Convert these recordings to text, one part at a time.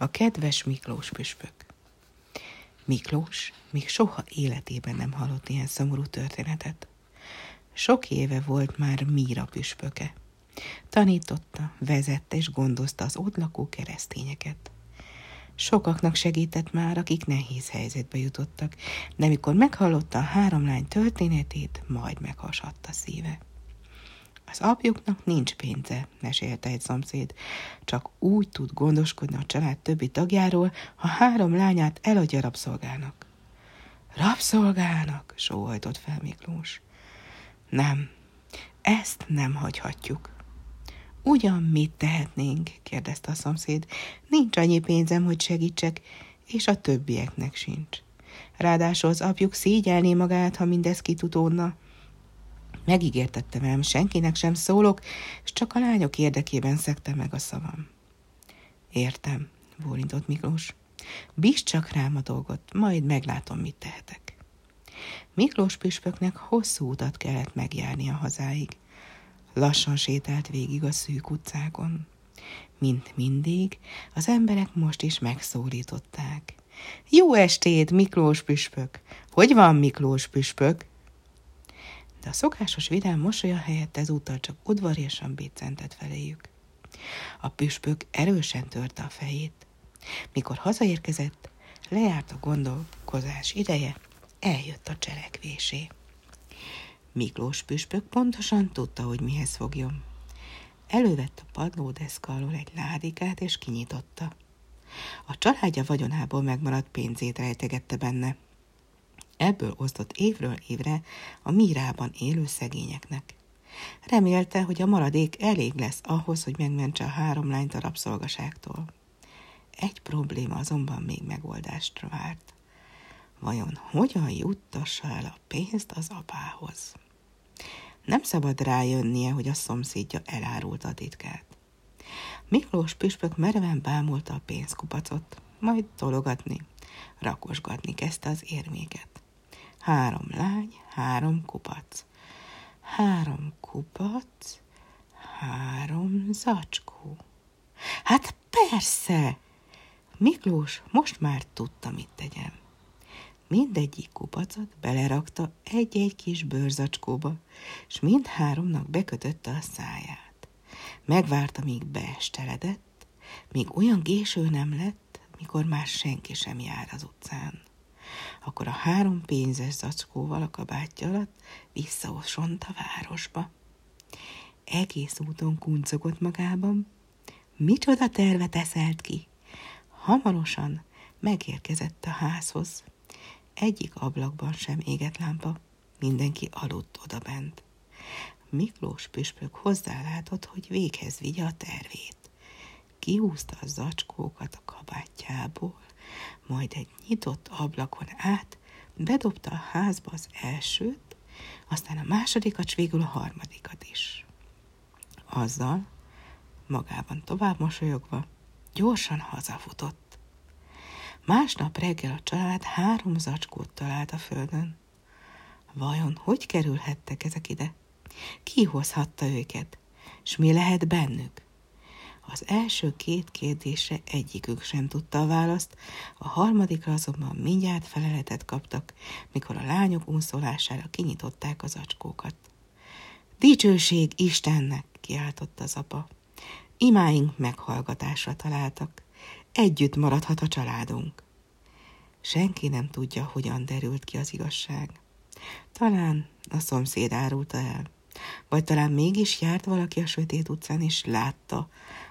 A kedves Miklós püspök. Miklós még soha életében nem hallott ilyen szomorú történetet. Sok éve volt már Míra püspöke. Tanította, vezette és gondozta az ott lakó keresztényeket. Sokaknak segített már, akik nehéz helyzetbe jutottak, de mikor meghallotta a három lány történetét, majd meghasadt a szíve. Az apjuknak nincs pénze, mesélte egy szomszéd, csak úgy tud gondoskodni a család többi tagjáról, ha három lányát eladja rabszolgának. Rabszolgának, sóhajtott fel Miklós. Nem, ezt nem hagyhatjuk. Ugyan mit tehetnénk? kérdezte a szomszéd. Nincs annyi pénzem, hogy segítsek, és a többieknek sincs. Ráadásul az apjuk szégyelné magát, ha mindez kitutódna. Megígértette velem, senkinek sem szólok, és csak a lányok érdekében szekte meg a szavam. Értem, bólintott Miklós. Bízd csak rám a dolgot, majd meglátom, mit tehetek. Miklós püspöknek hosszú utat kellett megjárni a hazáig. Lassan sétált végig a szűk utcákon. Mint mindig, az emberek most is megszólították. Jó estét, Miklós püspök! Hogy van, Miklós püspök? A szokásos vidám mosolya helyett ezúttal csak udvariasan bécentett feléjük. A püspök erősen törte a fejét. Mikor hazaérkezett, lejárt a gondolkozás ideje, eljött a cselekvésé. Miklós püspök pontosan tudta, hogy mihez fogjon. Elővett a padlódeszka alól egy ládikát, és kinyitotta. A családja vagyonából megmaradt pénzét rejtegette benne. Ebből osztott évről évre a mírában élő szegényeknek. Remélte, hogy a maradék elég lesz ahhoz, hogy megmentse a három lányt a rabszolgaságtól. Egy probléma azonban még megoldást várt. Vajon hogyan juttassa el a pénzt az apához? Nem szabad rájönnie, hogy a szomszédja elárult a titkát. Miklós püspök merven bámulta a pénzkupacot, majd tologatni, rakosgatni kezdte az érméket. Három lány, három kupac. Három kupac, három zacskó. Hát persze! Miklós most már tudta, mit tegyen. Mindegyik kupacot belerakta egy-egy kis bőrzacskóba, és mindháromnak bekötötte a száját. Megvárta, míg beesteledett, míg olyan géső nem lett, mikor már senki sem jár az utcán. Akkor a három pénzes zacskóval a kabátja alatt visszaosont a városba. Egész úton kuncogott magában. Micsoda tervet eszelt ki? Hamarosan megérkezett a házhoz. Egyik ablakban sem égett lámpa, mindenki aludt odabent. Miklós püspök hozzálátott, hogy véghez vigye a tervét. Kihúzta a zacskókat a kabátjából, majd egy nyitott ablakon át bedobta a házba az elsőt, aztán a másodikat, s végül a harmadikat is. Azzal, magában tovább mosolyogva, gyorsan hazafutott. Másnap reggel a család három zacskót talált a földön. Vajon hogy kerülhettek ezek ide? Ki hozhatta őket? S mi lehet bennük? Az első két kérdésre egyikük sem tudta a választ, a harmadikra azonban mindjárt feleletet kaptak, mikor a lányok unszolására kinyitották az acskókat. Dicsőség Istennek, kiáltott az apa. Imáink meghallgatásra találtak együtt maradhat a családunk. Senki nem tudja, hogyan derült ki az igazság. Talán a szomszéd árulta el, vagy talán mégis járt valaki a sötét utcán, és látta,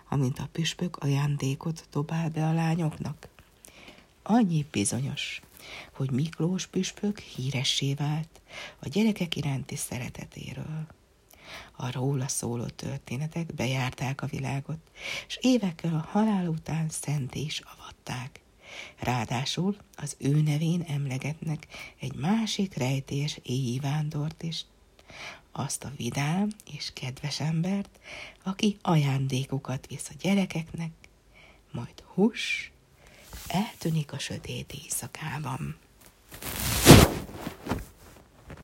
amint a püspök ajándékot dobál be a lányoknak. Annyi bizonyos, hogy Miklós püspök híressé vált a gyerekek iránti szeretetéről. A róla szóló történetek bejárták a világot, és évekkel a halál után szent is avatták. Ráadásul az ő nevén emlegetnek egy másik rejtés éjjì vándort is, azt a vidám és kedves embert, aki ajándékokat visz a gyerekeknek, majd hús eltűnik a sötét éjszakában.